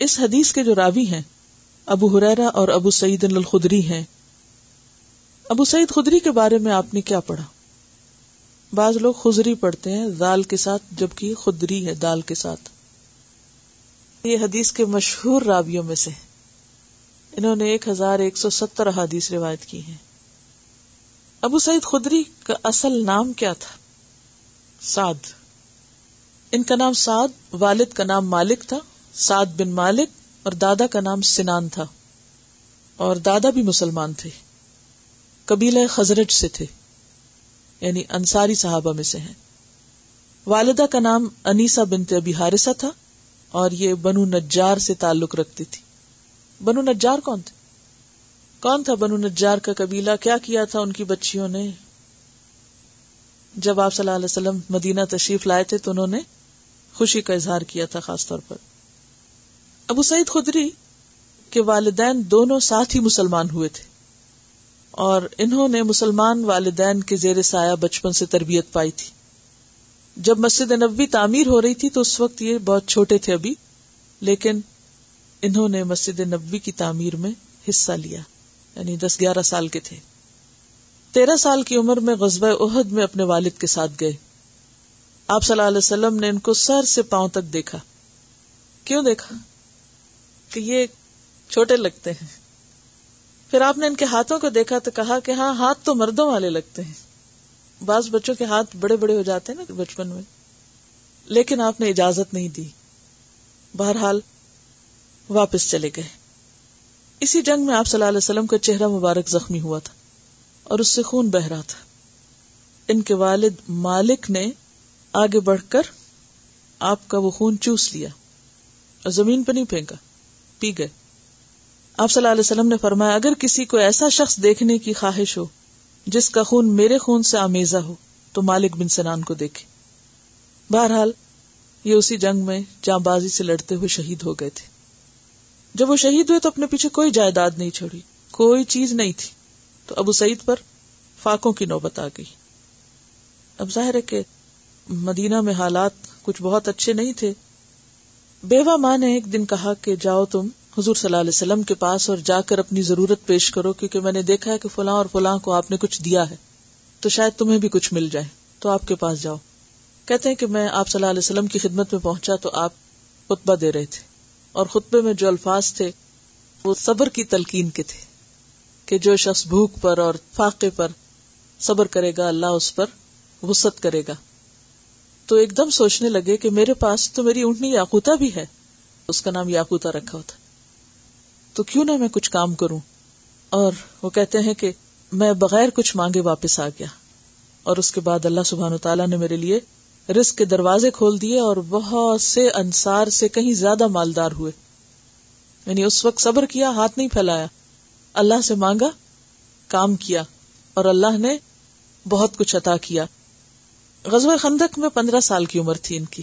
اس حدیث کے جو راوی ہیں، ابو حریرا اور ابو سعید الخدری ہیں۔ ابو سعید خدری کے بارے میں آپ نے کیا پڑھا؟ بعض لوگ خزری پڑھتے ہیں، دال کے ساتھ، جبکہ خدری ہے، دال کے ساتھ۔ یہ حدیث کے مشہور راویوں میں سے انہوں نے ایک ہزار ایک سو ستر حادیث روایت کی ہیں۔ ابو سعید خدری کا اصل نام کیا تھا؟ سعد۔ ان کا نام سعد، والد کا نام مالک تھا۔ سعد بن مالک اور دادا کا نام سنان تھا اور دادا بھی مسلمان تھے۔ قبیلہ خزرج سے تھے یعنی انصاری صحابہ میں سے ہیں۔ والدہ کا نام انیسا بنت ابی حارثہ تھا اور یہ بنو نجار سے تعلق رکھتی تھی۔ بنو نجار کون تھے؟ کون تھا بنو نجار کا قبیلہ؟ کیا کیا تھا ان کی بچیوں نے؟ جب آپ صلی اللہ علیہ وسلم مدینہ تشریف لائے تھے تو انہوں نے خوشی کا اظہار کیا تھا خاص طور پر۔ ابو سعید خدری کے والدین دونوں ساتھ ہی مسلمان ہوئے تھے اور انہوں نے مسلمان والدین کے زیر سایہ بچپن سے تربیت پائی تھی۔ جب مسجد نبوی تعمیر ہو رہی تھی تو اس وقت یہ بہت چھوٹے تھے ابھی، لیکن انہوں نے مسجد نبوی کی تعمیر میں حصہ لیا یعنی دس گیارہ سال کے تھے۔ تیرہ سال کی عمر میں غزبۂ عہد میں اپنے والد کے ساتھ گئے۔ آپ صلی اللہ علیہ وسلم نے ان کو سر سے پاؤں تک دیکھا۔ کیوں دیکھا؟ کہ یہ چھوٹے لگتے ہیں۔ پھر آپ نے ان کے ہاتھوں کو دیکھا تو کہا کہ ہاں ہاتھ تو مردوں والے لگتے ہیں۔ بعض بچوں کے ہاتھ بڑے بڑے ہو جاتے ہیں نا بچپن میں۔ لیکن آپ نے اجازت نہیں دی۔ بہرحال واپس چلے گئے۔ اسی جنگ میں آپ صلی اللہ علیہ وسلم کا چہرہ مبارک زخمی ہوا تھا اور اس سے خون بہ رہا تھا۔ ان کے والد مالک نے آگے بڑھ کر آپ کا وہ خون چوس لیا اور زمین پہ نہیں پھینکا۔ پی گئے۔ آپ صلی اللہ علیہ وسلم نے فرمایا، اگر کسی کو ایسا شخص دیکھنے کی خواہش ہو، جس کا خون میرے خون سے آمیزہ ہو، تو مالک بن سنان کو دیکھے بہرحال، یہ اسی جنگ میں جاں بازی سے لڑتے ہوئے شہید ہو گئے تھے۔ جب وہ شہید ہوئے تو اپنے پیچھے کوئی جائیداد نہیں چھوڑی، کوئی چیز نہیں تھی۔ تو ابو سعید پر فاقوں کی نوبت آ گئی۔ اب ظاہر ہے کہ مدینہ میں حالات کچھ بہت اچھے نہیں تھے۔ بیوہ ماں نے ایک دن کہا کہ جاؤ تم حضور صلی اللہ علیہ وسلم کے پاس اور جا کر اپنی ضرورت پیش کرو، کیونکہ میں نے دیکھا ہے کہ فلاں اور فلاں کو آپ نے کچھ دیا ہے۔ تو شاید تمہیں بھی کچھ مل جائے۔ تو آپ کے پاس جاؤ۔ کہتے ہیں کہ میں آپ صلی اللہ علیہ وسلم کی خدمت میں پہنچا تو آپ خطبہ دے رہے تھے۔ اور خطبے میں جو الفاظ تھے، وہ صبر کی تلقین کے تھے کہ جو شخص بھوک پر اور فاقے پر صبر کرے گا، اللہ اس پر وسط کرے گا۔ تو ایک دم سوچنے لگے کہ میرے پاس تو میری اونٹنی یاقوتا بھی ہے۔ اس کا نام یاقوتا رکھا ہوتا۔ تو کیوں نہ میں کچھ کام کروں؟ اور وہ کہتے ہیں کہ میں بغیر کچھ مانگے واپس آ گیا۔ اور اس کے بعد اللہ سبحان تعالیٰ نے میرے لیے رسک کے دروازے کھول دیے اور بہت سے انصار سے کہیں زیادہ مالدار ہوئے۔ یعنی اس وقت صبر کیا، ہاتھ نہیں پھیلایا۔ اللہ سے مانگا، کام کیا۔ اور اللہ نے بہت کچھ عطا کیا۔ غزوہ خندق میں پندرہ سال کی عمر تھی ان کی،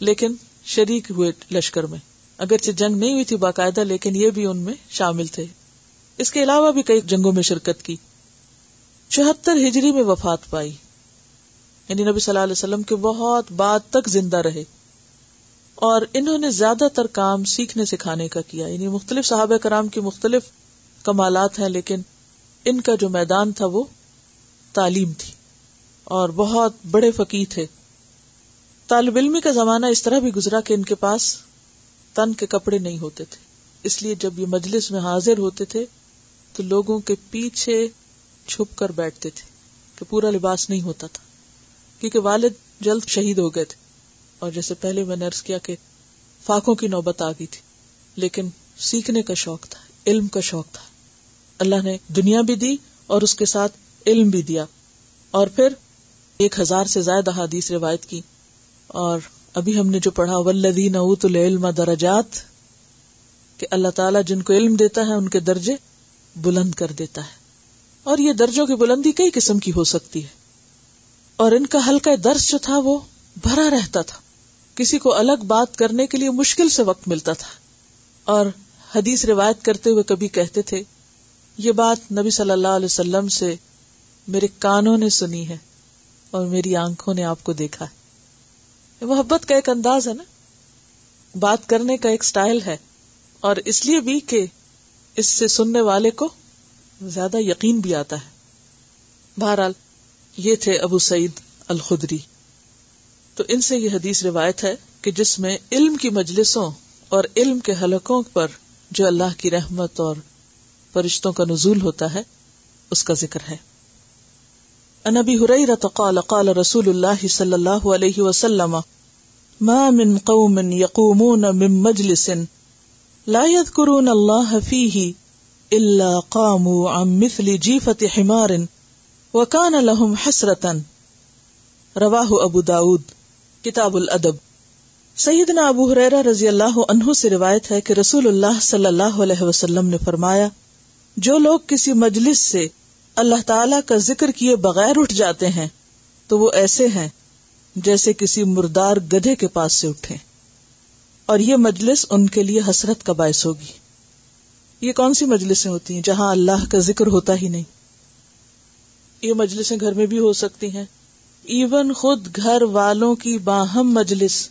لیکن شریک ہوئے لشکر میں۔ اگرچہ جنگ نہیں ہوئی تھی باقاعدہ، لیکن یہ بھی ان میں شامل تھے۔ اس کے علاوہ بھی کئی جنگوں میں شرکت کی۔ چوہتر ہجری میں وفات پائی۔ یعنی نبی صلی اللہ علیہ وسلم کے بہت بعد تک زندہ رہے۔ اور انہوں نے زیادہ تر کام سیکھنے سکھانے کا کیا۔ یعنی مختلف صحابہ کرام کی مختلف کمالات ہیں، لیکن ان کا جو میدان تھا وہ تعلیم تھی۔ اور بہت بڑے فقی تھے۔ طالب علمی کا زمانہ اس طرح بھی گزرا کہ ان کے پاس تن کے کپڑے نہیں ہوتے تھے۔ اس لیے جب یہ مجلس میں حاضر ہوتے تھے تو لوگوں کے پیچھے چھپ کر بیٹھتے تھے کہ پورا لباس نہیں ہوتا تھا۔ کیونکہ والد جلد شہید ہو گئے تھے۔ اور جیسے پہلے میں نے کیا کہ فاقوں کی نوبت آ گئی تھی، لیکن سیکھنے کا شوق تھا، علم کا شوق تھا۔ اللہ نے دنیا بھی دی اور اس کے ساتھ علم بھی دیا۔ اور پھر ایک ہزار سے زائد احادیث روایت کی۔ اور ابھی ہم نے جو پڑھا ولدین اوت العلم درجات، کہ اللہ تعالیٰ جن کو علم دیتا ہے، ان کے درجے بلند کر دیتا ہے۔ اور یہ درجوں کی بلندی کئی قسم کی ہو سکتی ہے۔ اور ان کا ہلکا درس جو تھا، وہ بھرا رہتا تھا۔ کسی کو الگ بات کرنے کے لیے مشکل سے وقت ملتا تھا۔ اور حدیث روایت کرتے ہوئے کبھی کہتے تھے، یہ بات نبی صلی اللہ علیہ وسلم سے میرے کانوں نے سنی ہے۔ اور میری آنکھوں نے آپ کو دیکھا ہے۔ محبت کا ایک انداز ہے نا۔ بات کرنے کا ایک سٹائل ہے۔ اور اس لیے بھی کہ اس سے سننے والے کو زیادہ یقین بھی آتا ہے۔ بہرحال، یہ تھے ابو سعید الخدری۔ تو ان سے یہ حدیث روایت ہے کہ جس میں علم کی مجلسوں اور علم کے حلقوں پر جو اللہ کی رحمت اور فرشتوں کا نزول ہوتا ہے، اس کا ذکر ہے۔ انبی حریرت قال قال رسول اللہ صلی اللہ علیہ وسلم، ما من قوم يقومون من مجلس لا يذكرون الله فيه الا قاموا عن مثل جيفة حمار وكان لهم حسرة رواه ابو داود، کتاب الادب۔ سیدنا ابو حریرہ رضی اللہ عنہ سے روایت ہے کہ رسول اللہ صلی اللہ علیہ وسلم نے فرمایا، جو لوگ کسی مجلس سے اللہ تعالی کا ذکر کیے بغیر اٹھ جاتے ہیں تو وہ ایسے ہیں جیسے کسی مردار گدھے کے پاس سے اٹھے۔ اور یہ مجلس ان کے لیے حسرت کا باعث ہوگی۔ یہ کون سی مجلسیں ہوتی ہیں جہاں اللہ کا ذکر ہوتا ہی نہیں؟ یہ مجلسیں گھر میں بھی ہو سکتی ہیں۔ ایون خود گھر والوں کی باہم مجلس۔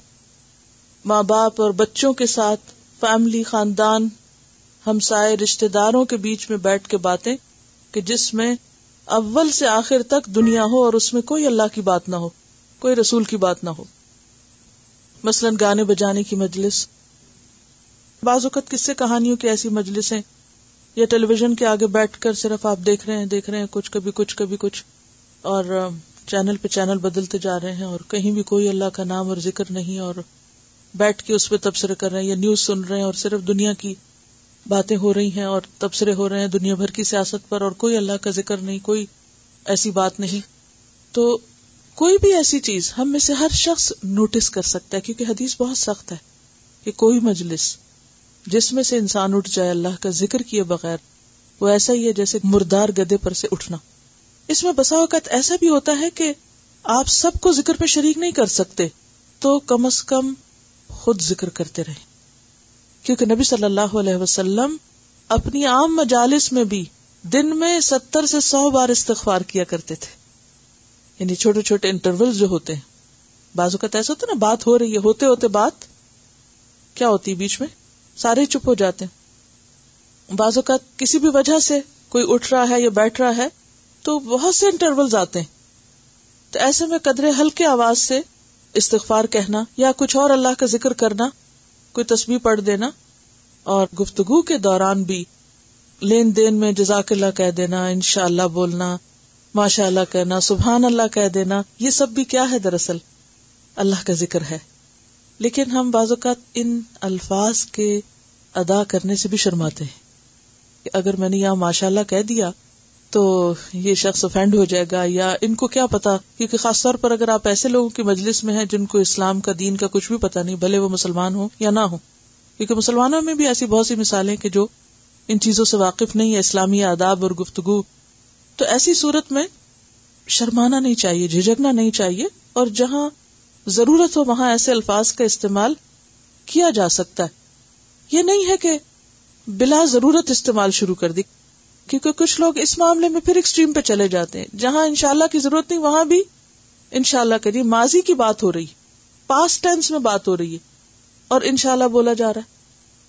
ماں باپ اور بچوں کے ساتھ، فیملی، خاندان، ہمسائے رشتے داروں کے بیچ میں بیٹھ کے باتیں۔ کہ جس میں اول سے آخر تک دنیا ہو اور اس میں کوئی اللہ کی بات نہ ہو، کوئی رسول کی بات نہ ہو۔ مثلاً گانے بجانے کی مجلس۔ بعض اوقات کس سے کہانیوں کی ایسی مجلسیں یا ٹیلی ویژن کے آگے بیٹھ کر صرف آپ دیکھ رہے ہیں، دیکھ رہے ہیں، کچھ کبھی کچھ کبھی، کچھ۔ اور چینل پہ چینل بدلتے جا رہے ہیں اور کہیں بھی کوئی اللہ کا نام اور ذکر نہیں اور بیٹھ کے اس پہ تبصرے کر رہے ہیں یا نیوز سن رہے ہیں اور صرف دنیا کی باتیں ہو رہی ہیں اور تبصرے ہو رہے ہیں دنیا بھر کی سیاست پر اور کوئی اللہ کا ذکر نہیں، کوئی ایسی بات نہیں۔ تو کوئی بھی ایسی چیز ہم میں سے ہر شخص نوٹس کر سکتا ہے، کیونکہ حدیث بہت سخت ہے کہ کوئی مجلس جس میں سے انسان اٹھ جائے اللہ کا ذکر کیے بغیر، وہ ایسا ہی ہے جیسے مردار گدے پر سے اٹھنا۔ اس میں بسا اوقات ایسا بھی ہوتا ہے کہ آپ سب کو ذکر پہ شریک نہیں کر سکتے، تو کم از کم خود ذکر کرتے رہے کیونکہ نبی صلی اللہ علیہ وسلم اپنی عام مجالس میں بھی دن میں ستر سے سو بار استغفار کیا کرتے تھے۔ یعنی چھوٹے چھوٹے انٹرول جو ہوتے ہیں۔ بازو کا ایسا ہوتا نا، بات ہو رہی ہے، ہوتے ہوتے بات کیا ہوتی بیچ میں؟ سارے چپ ہو جاتے ہیں۔ بازو کا کسی بھی وجہ سے کوئی اٹھ رہا ہے یا بیٹھ رہا ہے تو بہت سے انٹرول آتے ہیں۔ تو ایسے میں قدرے ہلکے آواز سے استغفار کہنا یا کچھ اور اللہ کا ذکر کرنا کوئی تصویر پڑھ دینا اور گفتگو کے دوران بھی لین دین میں جزاک اللہ کہہ دینا ان شاء اللہ بولنا ماشاء اللہ کہنا سبحان اللہ کہہ دینا، یہ سب بھی کیا ہے دراصل؟ اللہ کا ذکر ہے۔ لیکن ہم بعض اوقات ان الفاظ کے ادا کرنے سے بھی شرماتے ہیں کہ اگر میں نے یہاں ماشاء اللہ کہہ دیا تو یہ شخص افینڈ ہو جائے گا یا ان کو کیا پتا؟ کیونکہ خاص طور پر اگر آپ ایسے لوگوں کی مجلس میں ہیں جن کو اسلام کا دین کا کچھ بھی پتا نہیں، بھلے وہ مسلمان ہوں یا نہ ہو کیونکہ مسلمانوں میں بھی ایسی بہت سی مثالیں کہ جو ان چیزوں سے واقف نہیں ہے اسلامی آداب اور گفتگو۔ تو ایسی صورت میں شرمانا نہیں چاہیے جھجکنا نہیں چاہیے اور جہاں ضرورت ہو وہاں ایسے الفاظ کا استعمال کیا جا سکتا ہے۔ یہ نہیں ہے کہ بلا ضرورت استعمال شروع کر دی۔ کیونکہ کچھ لوگ اس معاملے میں پھر ایکسٹریم پہ چلے جاتے ہیں۔ جہاں ان اللہ کی ضرورت نہیں، وہاں بھی ان شاء اللہ کریے ماضی کی بات ہو رہی پاس ٹینس میں بات ہو رہی ہے۔ اور ان شاء اللہ بولا جا رہا ہے۔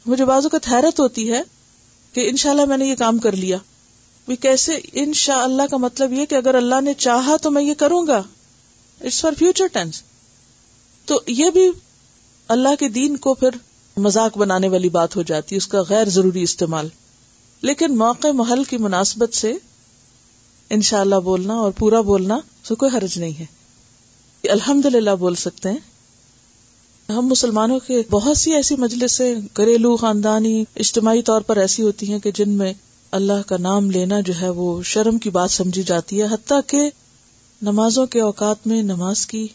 مجھے بازو کا حیرت ہوتی ہے کہ ان شاء اللہ میں نے یہ کام کر لیا۔ بھی کیسے؟ ان شاء اللہ کا مطلب یہ کہ اگر اللہ نے چاہا تو میں یہ کروں گا۔ اٹس فار فیوچر ٹینس تو یہ بھی اللہ کے دین کو پھر مذاق بنانے والی بات ہو جاتی ہے، اس کا غیر ضروری استعمال۔ لیکن موقع محل کی مناسبت سے ان شاء اللہ بولنا اور پورا بولنا تو کوئی حرج نہیں ہے۔ الحمد للہ بول سکتے ہیں۔ ہم مسلمانوں کے بہت سی ایسی مجلسیں، گھریلو خاندانی، اجتماعی طور پر ایسی ہوتی ہیں کہ جن میں اللہ کا نام لینا جو ہے وہ شرم کی بات سمجھی جاتی ہے، حتیٰ کہ نمازوں کے اوقات میں نماز کی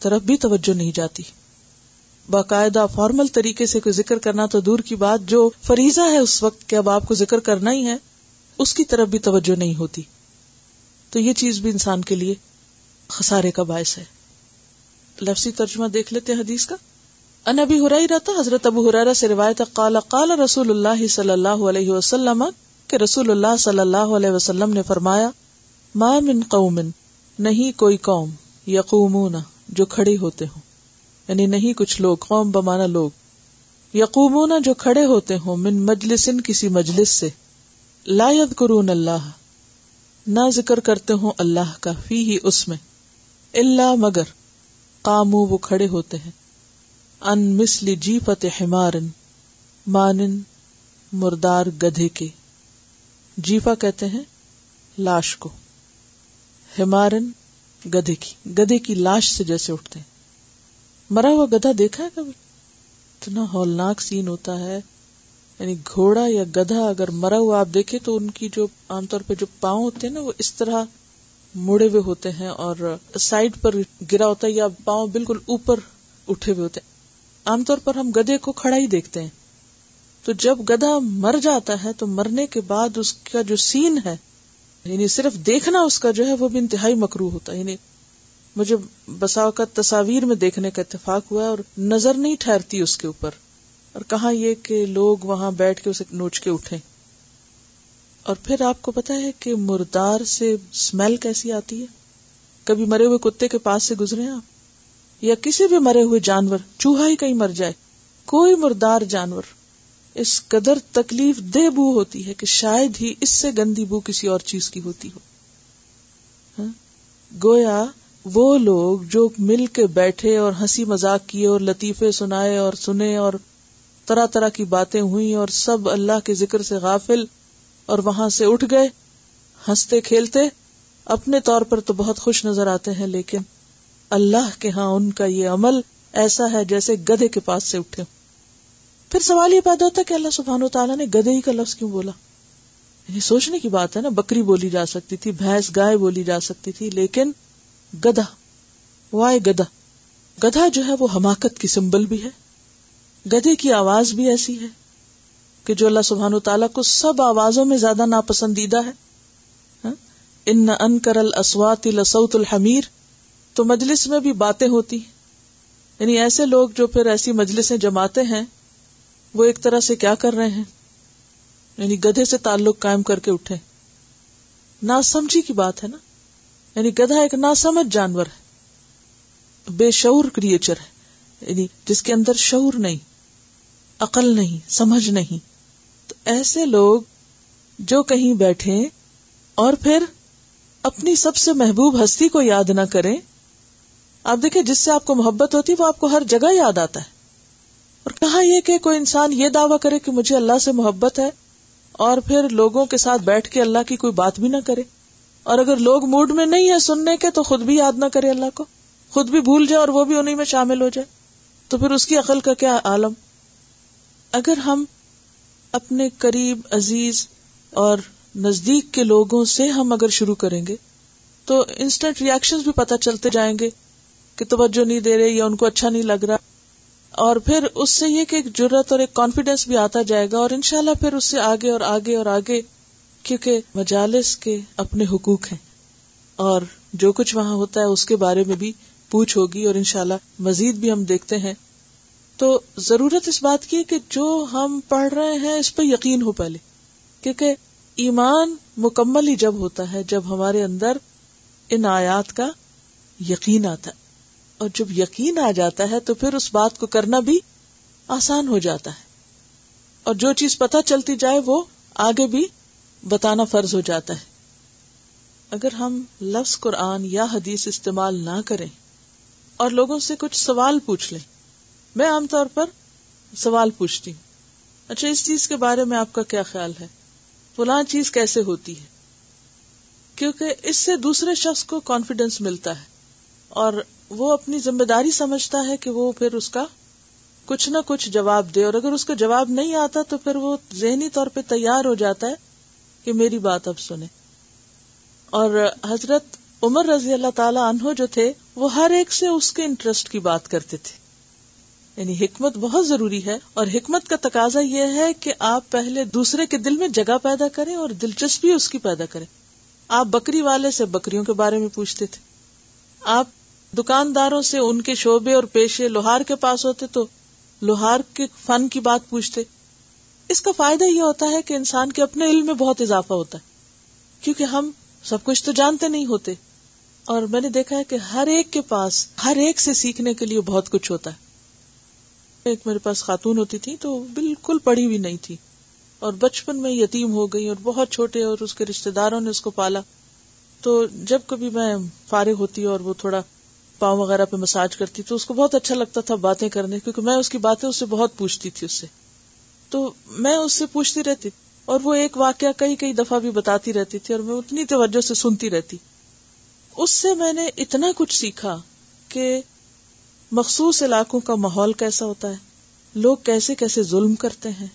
طرف بھی توجہ نہیں جاتی۔ باقاعدہ فارمل طریقے سے کوئی ذکر کرنا تو دور کی بات جو فریضہ ہے اس وقت کہ اب آپ کو ذکر کرنا ہی ہے، اس کی طرف بھی توجہ نہیں ہوتی۔ تو یہ چیز بھی انسان کے لیے خسارے کا باعث ہے۔ لفظی ترجمہ دیکھ لیتے ہیں حدیث کا۔ ان ابھی ہرائی رہتا حضرت ابو حرارا سے روایت قال قال رسول اللہ صلی اللہ علیہ وسلم کہ رسول اللہ صلی اللہ علیہ وسلم نے فرمایا، ما من قوم، نہیں کوئی قوم، یقومون، جو کھڑے ہوتے ہوں۔ یعنی نہیں کچھ لوگ، قوم بمانا لوگ۔ یقومون جو کھڑے ہوتے ہوں من مجلس کسی مجلس سے، لا یذکرون اللہ۔ نہ ذکر کرتے ہوں اللہ کا، فی ہی اس میں۔ اللہ مگر قامو وہ کھڑے ہوتے ہیں۔ ان مسلی جی فتح ہمارن مانن مردار گدھے کے۔ جیفا کہتے ہیں لاش کو۔ ہمارن گدھے کی گدھے کی لاش سے جیسے اٹھتے ہیں۔ مرا ہوا گدھا دیکھا ہے کبھی؟ اتنا ہولناک سین ہوتا ہے۔ یعنی گھوڑا یا گدھا اگر مرا ہوا آپ دیکھے تو ان کی جو عام طور پہ جو پاؤں ہوتے ہیں نا، وہ اس طرح مڑے ہوئے ہوتے ہیں اور سائڈ پر گرا ہوتا ہے یا پاؤں بالکل اوپر اٹھے ہوئے ہوتے ہیں۔ عام طور پر ہم گدے کو کھڑا ہی دیکھتے ہیں۔ تو جب گدھا مر جاتا ہے تو مرنے کے بعد اس کا جو سین ہے یعنی صرف دیکھنا اس کا جو ہے وہ بھی انتہائی مکرو ہوتا ہے۔ یعنی مجھے بسا کا تصاویر میں دیکھنے کا اتفاق ہوا اور نظر نہیں ٹھہرتی اس کے اوپر۔ اور کہاں یہ کہ لوگ وہاں بیٹھ کے اسے نوچ کے اٹھے اور پھر آپ کو پتا ہے کہ مردار سے اسمیل کیسی آتی ہے؟ کبھی مرے ہوئے کتے کے پاس سے گزرے آپ؟ یا کسی بھی مرے ہوئے جانور، چوہا ہی کہیں مر جائے۔ کوئی مردار جانور۔ اس قدر تکلیف دہ بو ہوتی ہے کہ شاید ہی اس سے گندی بو کسی اور چیز کی ہوتی ہو۔ ہاں؟ گویا وہ لوگ جو مل کے بیٹھے اور ہنسی مزاق کیے اور لطیفے سنائے اور سنے اور طرح طرح کی باتیں ہوئی اور سب اللہ کے ذکر سے غافل اور وہاں سے اٹھ گئے، ہنستے کھیلتے، اپنے طور پر تو بہت خوش نظر آتے ہیں، لیکن اللہ کے ہاں ان کا یہ عمل ایسا ہے جیسے گدے کے پاس سے اٹھے۔ پھر سوال یہ پیدا ہوتا ہے کہ اللہ سبحان و تعالیٰ نے گدے ہی کا لفظ کیوں بولا؟ یعنی سوچنے کی بات ہے نا، بکری بولی جا سکتی تھی، بھینس گائے بولی جا سکتی تھی، لیکن گدا وائے گدا گدھا جو ہے وہ حماقت کی سمبل بھی ہے۔ گدے کی آواز بھی ایسی ہے کہ جو اللہ سبحان و تعالیٰ کو سب آوازوں میں زیادہ ناپسندیدہ ہے۔ ہاں؟ ان ان کرل اسوات لسوت الحمیر۔ تو مجلس میں بھی باتیں ہوتی یعنی ایسے لوگ جو پھر ایسی مجلسیں جماتے ہیں، وہ ایک طرح سے کیا کر رہے ہیں؟ یعنی گدھے سے تعلق قائم کر کے اٹھے۔ نا سمجھی کی بات ہے نا۔ یعنی گدھا ایک نا سمجھ جانور ہے، بے شعور کریچر ہے یعنی جس کے اندر شعور نہیں، عقل نہیں، سمجھ نہیں۔ تو ایسے لوگ جو کہیں بیٹھے اور پھر اپنی سب سے محبوب ہستی کو یاد نہ کریں، آپ دیکھیں جس سے آپ کو محبت ہوتی، وہ آپ کو ہر جگہ یاد آتا ہے۔ اور کہا یہ کہ کوئی انسان یہ دعویٰ کرے کہ مجھے اللہ سے محبت ہے اور پھر لوگوں کے ساتھ بیٹھ کے اللہ کی کوئی بات بھی نہ کرے؟ اور اگر لوگ موڈ میں نہیں ہے سننے کے، تو خود بھی یاد نہ کرے اللہ کو۔ خود بھی بھول جائے اور وہ بھی انہیں میں شامل ہو جائے۔ تو پھر اس کی عقل کا کیا عالم؟ اگر ہم اپنے قریب، عزیز اور نزدیک کے لوگوں سے ہم اگر شروع کریں گے، تو انسٹنٹ ریئیکشن بھی پتہ چلتے جائیں گے کہ توجہ نہیں دے رہے یا ان کو اچھا نہیں لگ رہا۔ اور پھر اس سے یہ کہ ایک ضرورت اور ایک کانفیڈینس بھی آتا جائے گا اور انشاءاللہ پھر اس سے آگے اور آگے اور آگے کیونکہ مجالس کے اپنے حقوق ہیں۔ اور جو کچھ وہاں ہوتا ہے اس کے بارے میں بھی پوچھ ہوگی اور انشاءاللہ مزید بھی ہم دیکھتے ہیں۔ تو ضرورت اس بات کی کہ جو ہم پڑھ رہے ہیں اس پہ یقین ہو پہلے۔ کیونکہ ایمان مکمل ہی جب ہوتا ہے جب ہمارے اندر ان آیات کا یقین آتا ہے۔ اور جب یقین آ جاتا ہے تو پھر اس بات کو کرنا بھی آسان ہو جاتا ہے۔ اور جو چیز پتہ چلتی جائے وہ آگے بھی بتانا فرض ہو جاتا ہے۔ اگر ہم لفظ قرآن یا حدیث استعمال نہ کریں اور لوگوں سے کچھ سوال پوچھ لیں، میں عام طور پر سوال پوچھتی ہوں۔ اچھا اس چیز کے بارے میں آپ کا کیا خیال ہے؟ فلاں چیز کیسے ہوتی ہے؟ کیونکہ اس سے دوسرے شخص کو کانفیڈینس ملتا ہے اور وہ اپنی ذمہ داری سمجھتا ہے کہ وہ پھر اس کا کچھ نہ کچھ جواب دے اور اگر اس کا جواب نہیں آتا تو پھر وہ ذہنی طور پہ تیار ہو جاتا ہے کہ میری بات اب سنے اور حضرت عمر رضی اللہ تعالی عنہ جو تھے، وہ ہر ایک سے اس کے انٹرسٹ کی بات کرتے تھے۔ یعنی حکمت بہت ضروری ہے، اور حکمت کا تقاضا یہ ہے کہ آپ پہلے دوسرے کے دل میں جگہ پیدا کریں اور دلچسپی اس کی پیدا کریں۔ آپ بکری والے سے بکریوں کے بارے میں پوچھتے تھے۔ آپ دکانداروں سے ان کے شعبے اور پیشے لوہار کے پاس ہوتے تو لوہار کے فن کی بات پوچھتے۔ اس کا فائدہ یہ ہوتا ہے کہ انسان کے اپنے علم میں بہت اضافہ ہوتا ہے، کیونکہ ہم سب کچھ تو جانتے نہیں ہوتے۔ اور میں نے دیکھا ہے کہ ہر ایک کے پاس، ہر ایک سے سیکھنے کے لیے بہت کچھ ہوتا ہے۔ ایک میرے پاس خاتون ہوتی تھی تو بالکل پڑھی بھی نہیں تھی۔ اور بچپن میں یتیم ہو گئی اور بہت چھوٹے اور اس کے رشتے داروں نے اس کو پالا۔ تو جب کبھی میں فارغ ہوتی اور وہ تھوڑا پاؤں وغیرہ پہ مساج کرتی تو اس کو بہت اچھا لگتا تھا باتیں کرنے، کیونکہ میں اس کی باتیں اس سے بہت پوچھتی تھی اس سے۔ تو میں اس سے پوچھتی رہتی اور وہ ایک واقعہ کئی کئی دفعہ بھی بتاتی رہتی تھی اور میں اتنی توجہ سے سنتی رہتی۔ اس سے میں نے اتنا کچھ سیکھا کہ مخصوص علاقوں کا ماحول کیسا ہوتا ہے، لوگ کیسے کیسے ظلم کرتے ہیں،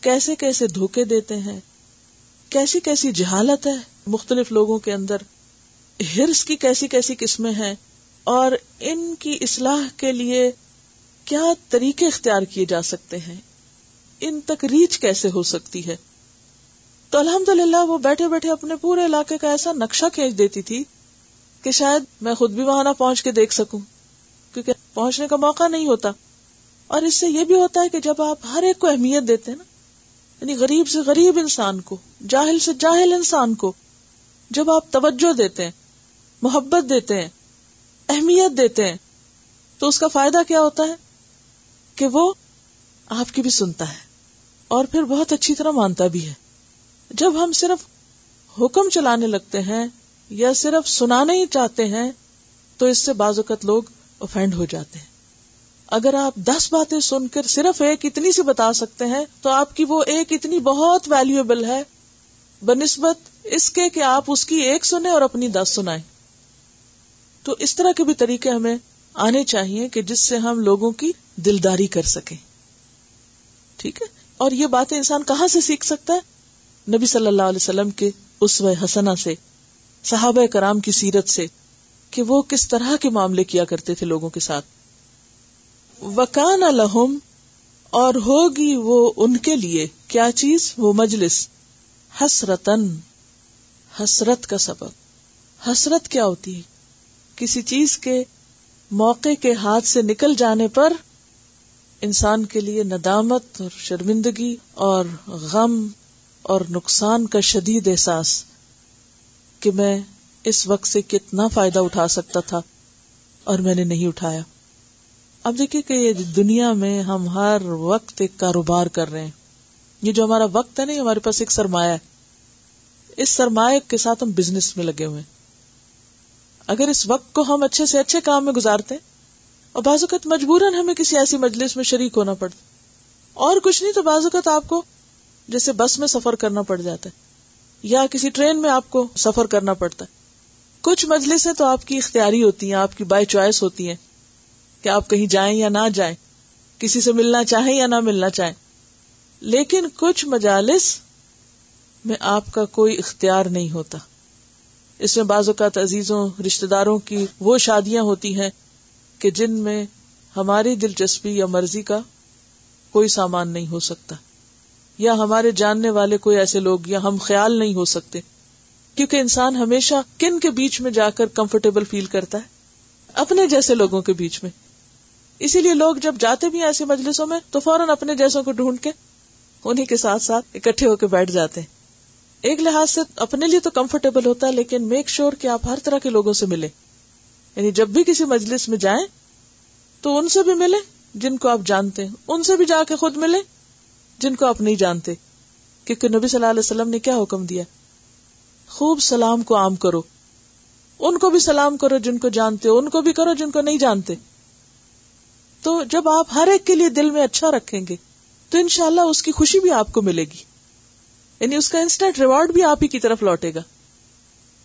کیسے کیسے دھوکے دیتے ہیں، کیسی کیسی جہالت ہے۔ مختلف لوگوں کے اندر ہرس کی کیسی کیسی قسمیں ہیں اور ان کی اصلاح کے لیے کیا طریقے اختیار کیے جا سکتے ہیں۔ ان تک ریچ کیسے ہو سکتی ہے؟ تو الحمد للہ وہ بیٹھے بیٹھے اپنے پورے علاقے کا ایسا نقشہ کھینچ دیتی تھی کہ شاید میں خود بھی وہاں نہ پہنچ کے دیکھ سکوں، کیونکہ پہنچنے کا موقع نہیں ہوتا۔ اور اس سے یہ بھی ہوتا ہے کہ جب آپ ہر ایک کو اہمیت دیتے ہیں نا یعنی غریب سے غریب انسان کو، جاہل سے جاہل انسان کو، جب آپ توجہ دیتے ہیں، محبت دیتے ہیں، اہمیت دیتے ہیں، تو اس کا فائدہ کیا ہوتا ہے؟ کہ وہ آپ کی بھی سنتا ہے۔ اور پھر بہت اچھی طرح مانتا بھی ہے۔ جب ہم صرف حکم چلانے لگتے ہیں یا صرف سنانا ہی چاہتے ہیں، تو اس سے بعض اوقات لوگ اوفینڈ ہو جاتے ہیں۔ اگر آپ دس باتیں سن کر صرف ایک اتنی سی بتا سکتے ہیں، تو آپ کی وہ ایک اتنی بہت ویلویبل ہے۔ بنسبت اس کے کہ آپ اس کی ایک سنیں اور اپنی دس سنائیں۔ تو اس طرح کے بھی طریقے ہمیں آنے چاہیے کہ جس سے ہم لوگوں کی دلداری کر سکیں۔ ٹھیک ہے؟ اور یہ باتیں انسان کہاں سے سیکھ سکتا ہے؟ نبی صلی اللہ علیہ وسلم کے اس حسنا سے، صحابہ کرام کی سیرت سے، کہ وہ کس طرح کے معاملے کیا کرتے تھے لوگوں کے ساتھ۔ وکان الحم اور ہوگی وہ ان کے لیے، کیا چیز؟ وہ مجلس۔ حسرتن حسرت کا سبب۔ حسرت کیا ہوتی ہے؟ کسی چیز کے موقع کے ہاتھ سے نکل جانے پر انسان کے لیے ندامت اور شرمندگی اور غم اور نقصان کا شدید احساس کہ میں اس وقت سے کتنا فائدہ اٹھا سکتا تھا اور میں نے نہیں اٹھایا۔ اب دیکھیے کہ یہ دنیا میں ہم ہر وقت ایک کاروبار کر رہے ہیں۔ یہ جو ہمارا وقت ہے نا ہمارے پاس ایک سرمایہ ہے۔ اس سرمایہ کے ساتھ ہم بزنس میں لگے ہوئے ہیں۔ اگر اس وقت کو ہم اچھے سے اچھے کام میں گزارتے ہیں اور بعض اوقات مجبوراً ہمیں کسی ایسی مجلس میں شریک ہونا پڑتا اور کچھ نہیں تو بعض اوقات آپ کو جیسے بس میں سفر کرنا پڑ جاتا ہے، یا کسی ٹرین میں آپ کو سفر کرنا پڑتا ہے۔ کچھ مجلسیں تو آپ کی اختیاری ہوتی ہیں، آپ کی بائی چوائس ہوتی ہیں کہ آپ کہیں جائیں یا نہ جائیں، کسی سے ملنا چاہیں یا نہ ملنا چاہیں۔ لیکن کچھ مجالس میں آپ کا کوئی اختیار نہیں ہوتا۔ اس میں بعض اوقات عزیزوں رشتے داروں کی وہ شادیاں ہوتی ہیں کہ جن میں ہماری دلچسپی یا مرضی کا کوئی سامان نہیں ہو سکتا، یا ہمارے جاننے والے کوئی ایسے لوگ یا ہم خیال نہیں ہو سکتے۔ کیونکہ انسان ہمیشہ کن کے بیچ میں جا کر کمفرٹیبل فیل کرتا ہے؟ اپنے جیسے لوگوں کے بیچ میں۔ اسی لیے لوگ جب جاتے بھی ایسے مجلسوں میں، تو فوراً اپنے جیسوں کو ڈھونڈ کے انہیں کے ساتھ ساتھ اکٹھے ہو کے بیٹھ جاتے ہیں۔ ایک لحاظ سے اپنے لیے تو کمفرٹیبل ہوتا ہے، لیکن میک شیور کہ آپ ہر طرح کے لوگوں سے ملے یعنی جب بھی کسی مجلس میں جائیں تو ان سے بھی ملے جن کو آپ جانتے ہیں۔ ان سے بھی جا کے خود ملے جن کو آپ نہیں جانتے۔ کیونکہ نبی صلی اللہ علیہ وسلم نے کیا حکم دیا؟ خوب سلام کو عام کرو۔ ان کو بھی سلام کرو جن کو جانتے ہو، ان کو بھی کرو جن کو نہیں جانتے۔ تو جب آپ ہر ایک کے لیے دل میں اچھا رکھیں گے، تو انشاءاللہ اس کی خوشی بھی آپ کو ملے گی۔ یعنی اس کا انسٹنٹ ریوارڈ بھی آپ ہی کی طرف لوٹے گا۔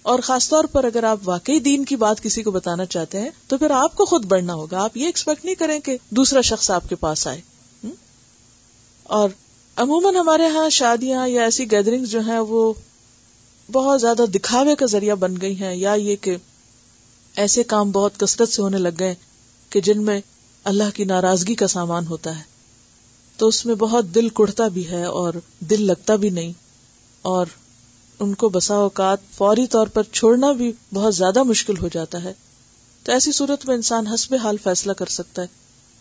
اور خاص طور پر اگر آپ واقعی دین کی بات کسی کو بتانا چاہتے ہیں، تو پھر آپ کو خود بڑھنا ہوگا۔ آپ یہ ایکسپیکٹ نہیں کریں کہ دوسرا شخص آپ کے پاس آئے۔ اور عموماً ہمارے ہاں شادیاں یا ایسی گیدرنگ جو ہیں، وہ بہت زیادہ دکھاوے کا ذریعہ بن گئی ہیں۔ یا یہ کہ ایسے کام بہت کثرت سے ہونے لگ گئے کہ جن میں اللہ کی ناراضگی کا سامان ہوتا ہے۔ تو اس میں بہت دل کڑتا بھی ہے اور دل لگتا بھی نہیں۔ اور ان کو بسا اوقات فوری طور پر چھوڑنا بھی بہت زیادہ مشکل ہو جاتا ہے۔ تو ایسی صورت میں انسان حسب حال فیصلہ کر سکتا ہے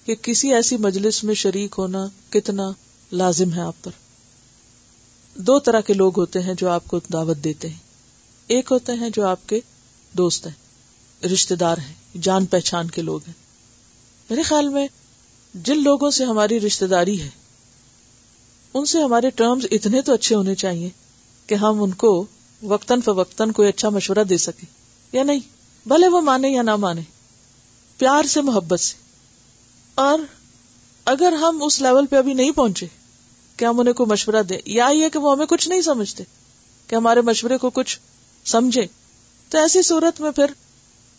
کہ کسی ایسی مجلس میں شریک ہونا کتنا لازم ہے آپ پر۔ دو طرح کے لوگ ہوتے ہیں جو آپ کو دعوت دیتے ہیں۔ ایک ہوتے ہیں جو آپ کے دوست ہیں رشتے دار ہیں، جان پہچان کے لوگ ہیں۔ میرے خیال میں جن لوگوں سے ہماری رشتے داری ہے، ان سے ہمارے ٹرمز اتنے تو اچھے ہونے چاہیے۔ کہ ہم ان کو وقتاً فوقتاً کوئی اچھا مشورہ دے سکیں یا نہیں، بھلے وہ مانے یا نہ مانے، پیار سے، محبت سے۔ اور اگر ہم اس لیول پہ ابھی نہیں پہنچے کہ ہم انہیں کوئی مشورہ دیں، یا یہ کہ وہ ہمیں کچھ نہیں سمجھتے کہ ہمارے مشورے کو کچھ سمجھے تو ایسی صورت میں پھر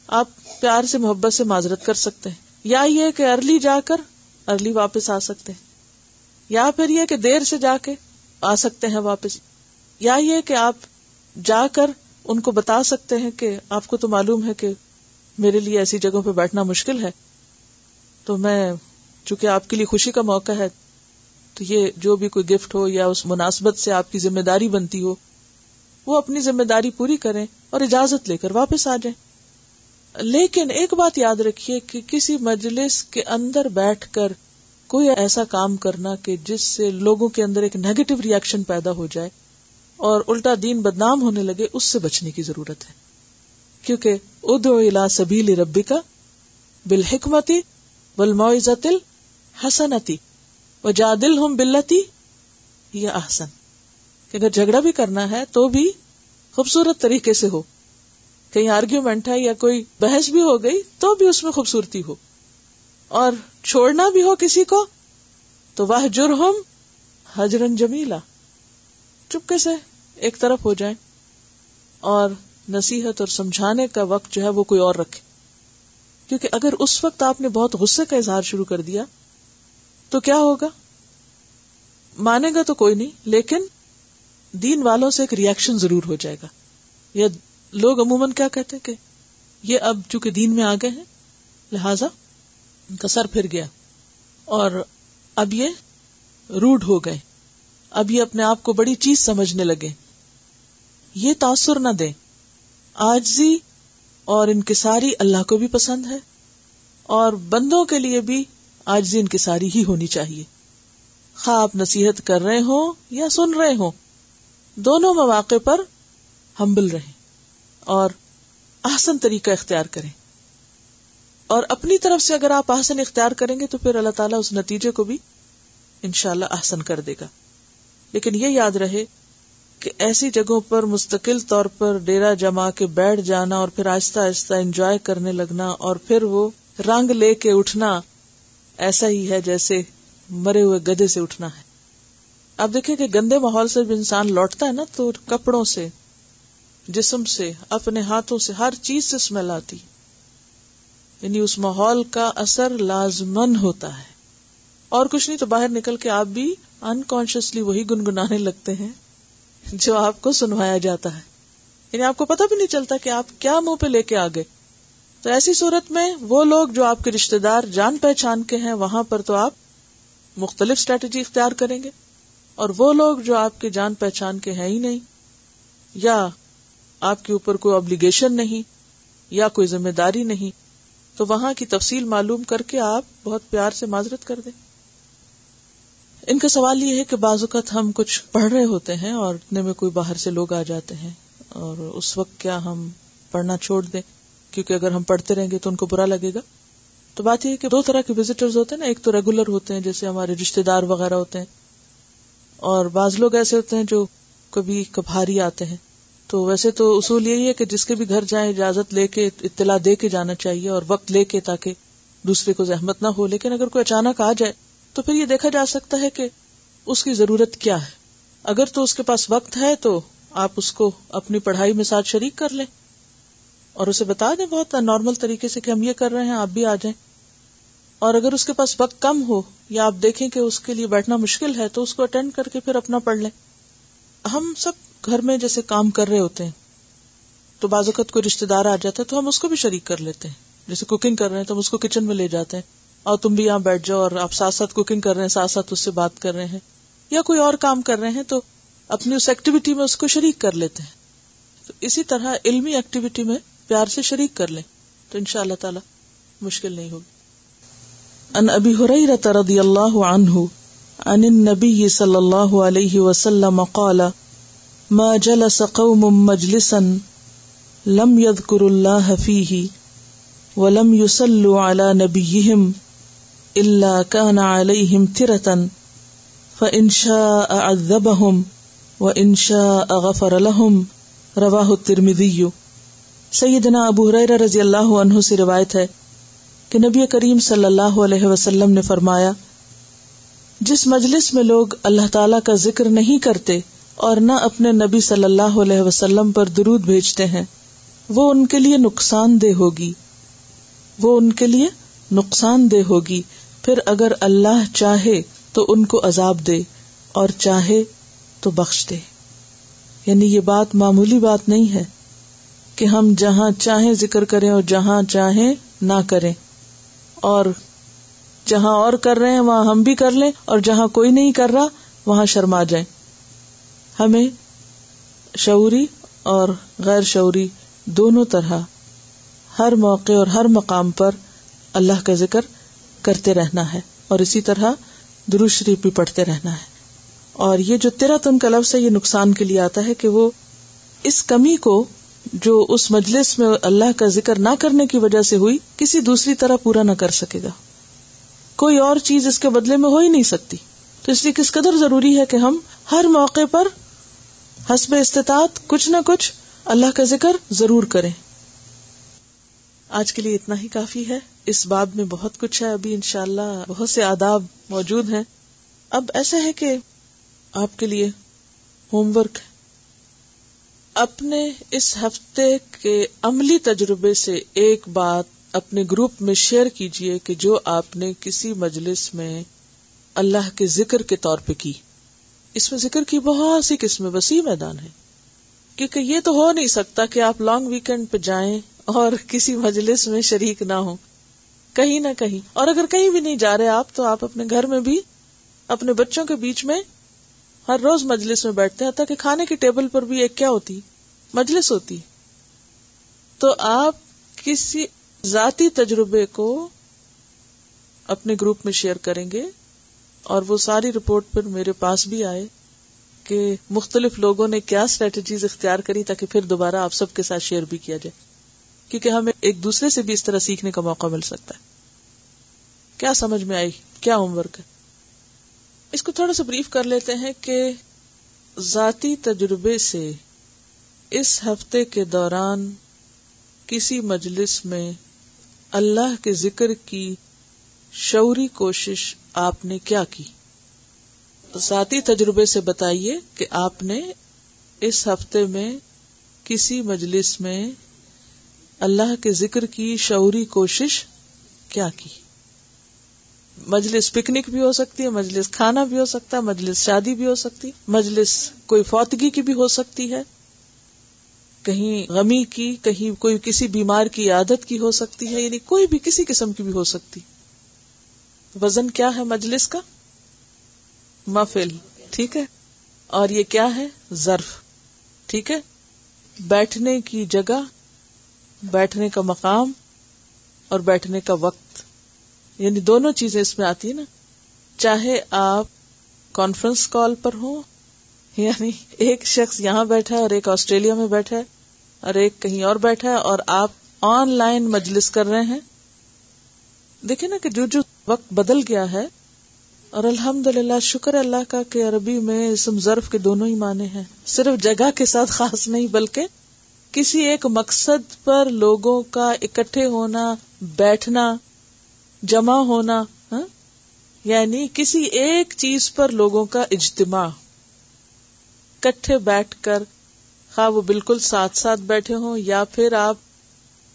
آپ پیار سے، محبت سے معذرت کر سکتے ہیں۔ یا یہ کہ ارلی جا کر ارلی واپس آ سکتے ہیں۔ یا پھر یہ کہ دیر سے جا کے آ سکتے ہیں واپس۔ یا یہ کہ آپ جا کر ان کو بتا سکتے ہیں کہ آپ کو تو معلوم ہے کہ میرے لیے ایسی جگہوں پہ بیٹھنا مشکل ہے، تو میں چونکہ آپ کے لیے خوشی کا موقع ہے، تو یہ جو بھی کوئی گفٹ ہو یا اس مناسبت سے آپ کی ذمہ داری بنتی ہو، وہ اپنی ذمہ داری پوری کریں اور اجازت لے کر واپس آ جائیں۔ لیکن ایک بات یاد رکھیے کہ کسی مجلس کے اندر بیٹھ کر کوئی ایسا کام کرنا کہ جس سے لوگوں کے اندر ایک نیگیٹو ریئیکشن پیدا ہو جائے اور الٹا دین بدنام ہونے لگے، اس سے بچنے کی ضرورت ہے۔ کیونکہ ادو الا سبیل ربی کا بالحکمتی بالمعزت حسنتی و جادل بلتی یا احسن۔ کہ اگر جھگڑا بھی کرنا ہے تو بھی خوبصورت طریقے سے ہو۔ کہیں آرگیومنٹ ہے یا کوئی بحث بھی ہو گئی تو بھی اس میں خوبصورتی ہو۔ اور چھوڑنا بھی ہو کسی کو تو وہ جرہم حجرن جمیلا چپکے سے ایک طرف ہو جائے اور نصیحت اور سمجھانے کا وقت جو ہے وہ کوئی اور رکھے۔ کیونکہ اگر اس وقت آپ نے بہت غصے کا اظہار شروع کر دیا، تو کیا ہوگا؟ مانے گا تو کوئی نہیں، لیکن دین والوں سے ایک ریئیکشن ضرور ہو جائے گا۔ یا لوگ عموماً کیا کہتے کہ یہ اب چونکہ دین میں آ گئے ہیں، لہذا ان کا سر پھر گیا اور اب یہ روڈ ہو گئے۔ اب یہ اپنے آپ کو بڑی چیز سمجھنے لگے۔ یہ تاثر نہ دیں آجزی اور انکساری اللہ کو بھی پسند ہے اور بندوں کے لیے بھی آجزی انکساری ہی ہونی چاہیے۔ خواہ آپ نصیحت کر رہے ہوں یا سن رہے ہوں، دونوں مواقع پر ہمبل رہیں اور آسن طریقہ اختیار کریں۔ اور اپنی طرف سے اگر آپ آسن اختیار کریں گے تو پھر اللہ تعالیٰ اس نتیجے کو بھی انشاءاللہ اللہ آسن کر دے گا۔ لیکن یہ یاد رہے کہ ایسی جگہوں پر مستقل طور پر ڈیرا جما کے بیٹھ جانا اور پھر آہستہ آہستہ انجوائے کرنے لگنا اور پھر وہ رنگ لے کے اٹھنا ایسا ہی ہے جیسے مرے ہوئے گدے سے اٹھنا ہے۔ آپ دیکھیں کہ گندے ماحول سے جب انسان لوٹتا ہے نا تو کپڑوں سے، جسم سے، اپنے ہاتھوں سے ہر چیز سے اسمیل آتی۔ یعنی اس ماحول کا اثر لازمن ہوتا ہے۔ اور کچھ نہیں تو باہر نکل کے آپ بھی انکانشیسلی وہی گنگنانے لگتے ہیں جو آپ کو سنوایا جاتا ہے۔ یعنی آپ کو پتا بھی نہیں چلتا کہ آپ کیا منہ پہ لے کے آ گئے۔ تو ایسی صورت میں وہ لوگ جو آپ کے رشتے دار جان پہچان کے ہیں، وہاں پر تو آپ مختلف اسٹریٹجی اختیار کریں گے۔ اور وہ لوگ جو آپ کے جان پہچان کے ہیں ہی نہیں، یا آپ کے اوپر کوئی ابلیگیشن نہیں، یا کوئی ذمہ داری نہیں، تو وہاں کی تفصیل معلوم کر کے آپ بہت پیار سے معذرت کر دیں۔ ان کا سوال یہ ہے کہ بعض اوقات ہم کچھ پڑھ رہے ہوتے ہیں اور اتنے میں کوئی باہر سے لوگ آ جاتے ہیں اور اس وقت کیا ہم پڑھنا چھوڑ دیں؟ کیونکہ اگر ہم پڑھتے رہیں گے تو ان کو برا لگے گا۔ تو بات یہ کہ دو طرح کے وزٹرز ہوتے ہیں نا، ایک تو ریگولر ہوتے ہیں، جیسے ہمارے رشتے دار وغیرہ ہوتے ہیں۔ اور بعض لوگ ایسے ہوتے ہیں جو کبھی کبھاری آتے ہیں۔ تو ویسے تو اصول یہی ہے کہ جس کے بھی گھر جائیں، اجازت لے کے، اطلاع دے کے جانا چاہیے اور وقت لے کے تاکہ دوسرے کو زحمت نہ ہو۔ لیکن اگر کوئی اچانک آ جائے تو پھر یہ دیکھا جا سکتا ہے کہ اس کی ضرورت کیا ہے۔ اگر تو اس کے پاس وقت ہے تو آپ اس کو اپنی پڑھائی میں ساتھ شریک کر لیں۔ اور اسے بتا دیں بہت نارمل طریقے سے کہ ہم یہ کر رہے ہیں، آپ بھی آ جائیں۔ اور اگر اس کے پاس وقت کم ہو یا آپ دیکھیں کہ اس کے لیے بیٹھنا مشکل ہے تو اس کو اٹینڈ کر کے پھر اپنا پڑھ لیں۔ ہم سب گھر میں جیسے کام کر رہے ہوتے ہیں، تو بعض اوقات کوئی رشتے دار آ جاتا ہے تو ہم اس کو بھی شریک کر لیتے ہیں۔ جیسے کوکنگ کر رہے ہیں تو ہم اس کو کچن میں لے جاتے ہیں۔ اور تم بھی یہاں بیٹھ جاؤ اور آپ ساتھ ساتھ کوکنگ کر رہے ہیں، ساتھ ساتھ اس سے بات کر رہے ہیں۔ یا کوئی اور کام کر رہے ہیں تو اپنی اس ایکٹیویٹی میں اس کو شریک کر لیتے ہیں۔ تو اسی طرح علمی ایکٹیویٹی میں پیار سے شریک کر لیں۔ تو ان شاء اللہ تعالی مشکل نہیں ہوگی۔ ان ابی حریرہ رضی اللہ عنہ عن النبی صلی اللہ علیہ وسلم قال، ما جلس قوم مجلسا لم يذكر الله فيه ولم يصلوا على نبيهم اللہ كان عليهم ترة فإن شاء عذبهم وإن شاء غفر لهم۔ رواہ الترمذی۔ سیدنا ابو حریرہ رضی اللہ عنہ سے روایت ہے کہ نبی کریم صلی اللہ علیہ وسلم نے فرمایا، جس مجلس میں لوگ اللہ تعالی کا ذکر نہیں کرتے اور نہ اپنے نبی صلی اللہ علیہ وسلم پر درود بھیجتے ہیں، وہ ان کے لیے نقصان دہ ہوگی۔ وہ ان کے لیے نقصان دہ ہوگی۔ پھر اگر اللہ چاہے تو ان کو عذاب دے، اور چاہے تو بخش دے۔ یعنی یہ بات معمولی بات نہیں ہے کہ ہم جہاں چاہیں ذکر کریں اور جہاں چاہیں نہ کریں۔ اور جہاں اور کر رہے ہیں، وہاں ہم بھی کر لیں، اور جہاں کوئی نہیں کر رہا، وہاں شرما جائیں۔ ہمیں شعوری اور غیر شعوری دونوں طرح ہر موقع اور ہر مقام پر اللہ کا ذکر کرتے رہنا ہے اور اسی طرح شریف بھی پڑھتے رہنا ہے۔ اور یہ جو تیرا تن کا لفظ ہے، یہ نقصان کے لیے آتا ہے کہ وہ اس کمی کو جو اس مجلس میں اللہ کا ذکر نہ کرنے کی وجہ سے ہوئی، کسی دوسری طرح پورا نہ کر سکے گا۔ کوئی اور چیز اس کے بدلے میں ہو ہی نہیں سکتی۔ تو اس لیے کس قدر ضروری ہے کہ ہم ہر موقع پر حسب استطاعت کچھ نہ کچھ اللہ کا ذکر ضرور کریں۔ آج کے لیے اتنا ہی کافی ہے۔ اس باب میں بہت کچھ ہے، ابھی انشاءاللہ بہت سے آداب موجود ہیں۔ اب ایسا ہے کہ آپ کے لیے ہوم ورک اپنے اس ہفتے کے عملی تجربے سے ایک بات اپنے گروپ میں شیئر کیجیے کہ جو آپ نے کسی مجلس میں اللہ کے ذکر کے طور پہ کی۔ اس میں ذکر کی بہت سی قسمیں، وسیع میدان ہے کیونکہ یہ تو ہو نہیں سکتا کہ آپ لانگ ویکینڈ پہ جائیں اور کسی مجلس میں شریک نہ ہو کہیں نہ کہیں۔ اور اگر کہیں بھی نہیں جا رہے آپ، تو آپ اپنے گھر میں بھی اپنے بچوں کے بیچ میں ہر روز مجلس میں بیٹھتے ہیں، تاکہ کھانے کی ٹیبل پر بھی ایک کیا ہوتی؟ مجلس ہوتی۔ تو آپ کسی ذاتی تجربے کو اپنے گروپ میں شیئر کریں گے، اور وہ ساری رپورٹ پھر میرے پاس بھی آئے کہ مختلف لوگوں نے کیا اسٹریٹجیز اختیار کری تاکہ پھر دوبارہ آپ سب کے ساتھ شیئر بھی کیا جائے۔ کیونکہ ہمیں ایک دوسرے سے بھی اس طرح سیکھنے کا موقع مل سکتا ہے۔ کیا سمجھ میں آئی؟ کیا ہوم ورک ہے؟ اس کو تھوڑا سا بریف کر لیتے ہیں کہ ذاتی تجربے سے اس ہفتے کے دوران کسی مجلس میں اللہ کے ذکر کی شعوری کوشش آپ نے کیا کی؟ ذاتی تجربے سے بتائیے کہ آپ نے اس ہفتے میں کسی مجلس میں اللہ کے ذکر کی شعوری کوشش کیا کی؟ مجلس پکنک بھی ہو سکتی ہے، مجلس کھانا بھی ہو سکتا ہے، مجلس شادی بھی ہو سکتی مجلس کوئی فوتگی کی بھی ہو سکتی ہے۔ کہیں غمی کی، کہیں کوئی کسی بیمار کی عادت کی ہو سکتی ہے یعنی کوئی بھی کسی قسم کی بھی ہو سکتی۔ وزن کیا ہے مجلس کا؟ مفل ٹھیک ہے۔ اور یہ کیا ہے؟ ظرف، ٹھیک ہے۔ بیٹھنے کی جگہ، بیٹھنے کا مقام اور بیٹھنے کا وقت۔ یعنی دونوں چیزیں اس میں آتی ہیں نا۔ چاہے آپ کانفرنس کال پر ہوں یعنی ایک شخص یہاں بیٹھا ہے اور ایک آسٹریلیا میں بیٹھا ہے اور ایک کہیں اور بیٹھا ہے اور آپ آن لائن مجلس کر رہے ہیں۔ دیکھیں نا کہ جو جو وقت بدل گیا ہے اور الحمد للہ شکر اللہ کا کہ عربی میں اسم ظرف کے دونوں ہی معنی ہیں۔ صرف جگہ کے ساتھ خاص نہیں، بلکہ کسی ایک مقصد پر لوگوں کا اکٹھے ہونا، بیٹھنا جمع ہونا ہاں؟ یعنی کسی ایک چیز پر لوگوں کا اجتماع۔ کٹھے بیٹھ کر، خواہ وہ بالکل ساتھ ساتھ بیٹھے ہوں، یا پھر آپ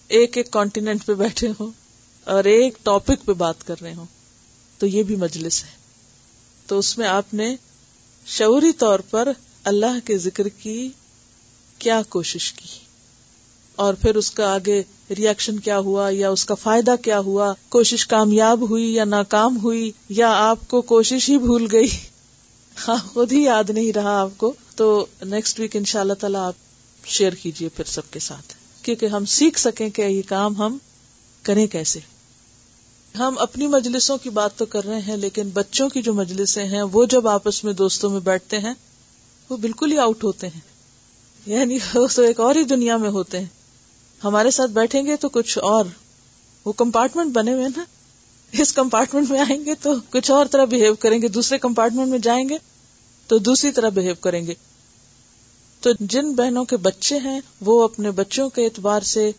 ایک ایک کانٹینٹ پہ بیٹھے ہوں اور ایک ٹاپک پہ بات کر رہے ہوں۔ تو یہ بھی مجلس ہے۔ تو اس میں آپ نے شعوری طور پر اللہ کے ذکر کی کیا کوشش کی۔ اور پھر اس کا آگے ریئیکشن کیا ہوا یا اس کا فائدہ کیا ہوا؟ کوشش کامیاب ہوئی یا ناکام ہوئی؟ یا آپ کو کوشش ہی بھول گئی؟ ہاں خود ہی یاد نہیں رہا آپ کو۔ تو نیکسٹ ویک ان شاء اللہ تعالیٰ آپ شیئر کیجیے پھر سب کے ساتھ۔ کیونکہ ہم سیکھ سکیں کہ یہ کام ہم کریں کیسے۔ ہم اپنی مجلسوں کی بات تو کر رہے ہیں، لیکن بچوں کی جو مجلسیں ہیں، وہ جب آپس میں دوستوں میں بیٹھتے ہیں، وہ بالکل ہی آؤٹ ہوتے ہیں۔ یعنی وہ تو ایک اور ہی دنیا میں ہوتے ہیں۔ ہمارے ساتھ بیٹھیں گے تو کچھ اور، وہ کمپارٹمنٹ بنے ہوئے نا۔ اس کمپارٹمنٹ میں آئیں گے تو کچھ اور طرح بہیو کریں گے، دوسرے کمپارٹمنٹ میں جائیں گے تو دوسری طرح بہیو کریں گے۔ تو جن بہنوں کے بچے ہیں، وہ اپنے بچوں کے اعتبار سے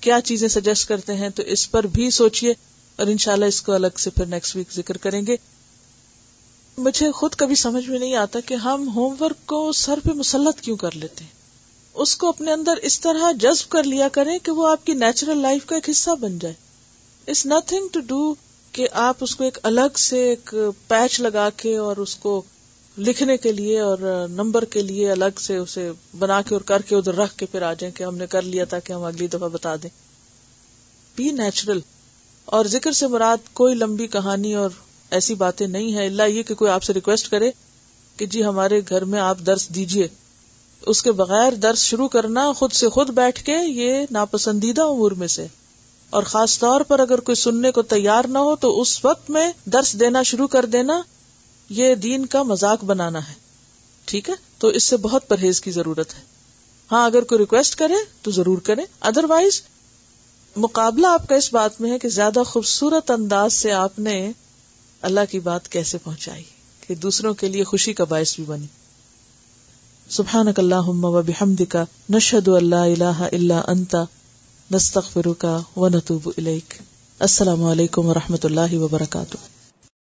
کیا چیزیں سجیسٹ کرتے ہیں تو اس پر بھی سوچیے اور انشاءاللہ اس کو الگ سے پھر نیکسٹ ویک ذکر کریں گے۔ مجھے خود کبھی سمجھ میں نہیں آتا کہ ہم ہوم ورک کو سر پہ مسلط کیوں کر لیتے ہیں۔ اس کو اپنے اندر اس طرح جذب کر لیا کریں کہ وہ آپ کی نیچرل لائف کا ایک حصہ بن جائے۔ اٹس نتنگ ٹو ڈو کہ آپ اس کو ایک الگ سے ایک پیچ لگا کے اور اس کو لکھنے کے لیے اور نمبر کے لیے الگ سے اسے بنا کے اور کر کے ادھر رکھ کے پھر آ جائیں کہ ہم نے کر لیا تھا کہ ہم اگلی دفعہ بتا دیں۔ بی نیچرل اور ذکر سے مراد کوئی لمبی کہانی اور ایسی باتیں نہیں ہے اللہ یہ کہ کوئی آپ سے ریکویسٹ کرے کہ جی ہمارے گھر میں آپ درس دیجیے اس کے بغیر درس شروع کرنا خود سے خود بیٹھ کے یہ ناپسندیدہ امور میں سے۔ اور خاص طور پر اگر کوئی سننے کو تیار نہ ہو تو اس وقت میں درس دینا شروع کر دینا یہ دین کا مزاق بنانا ہے۔ ٹھیک ہے؟ تو اس سے بہت پرہیز کی ضرورت ہے۔ ہاں اگر کوئی ریکویسٹ کرے تو ضرور کرے۔ ادر وائز مقابلہ آپ کا اس بات میں ہے کہ زیادہ خوبصورت انداز سے آپ نے اللہ کی بات کیسے پہنچائی کہ دوسروں کے لیے خوشی کا باعث بھی بنی۔ سبحان وبحمدك نشهد ان لا اله الا انت نستغفرك ونتوب اليك السلام علیکم و رحمۃ اللہ وبرکاتہ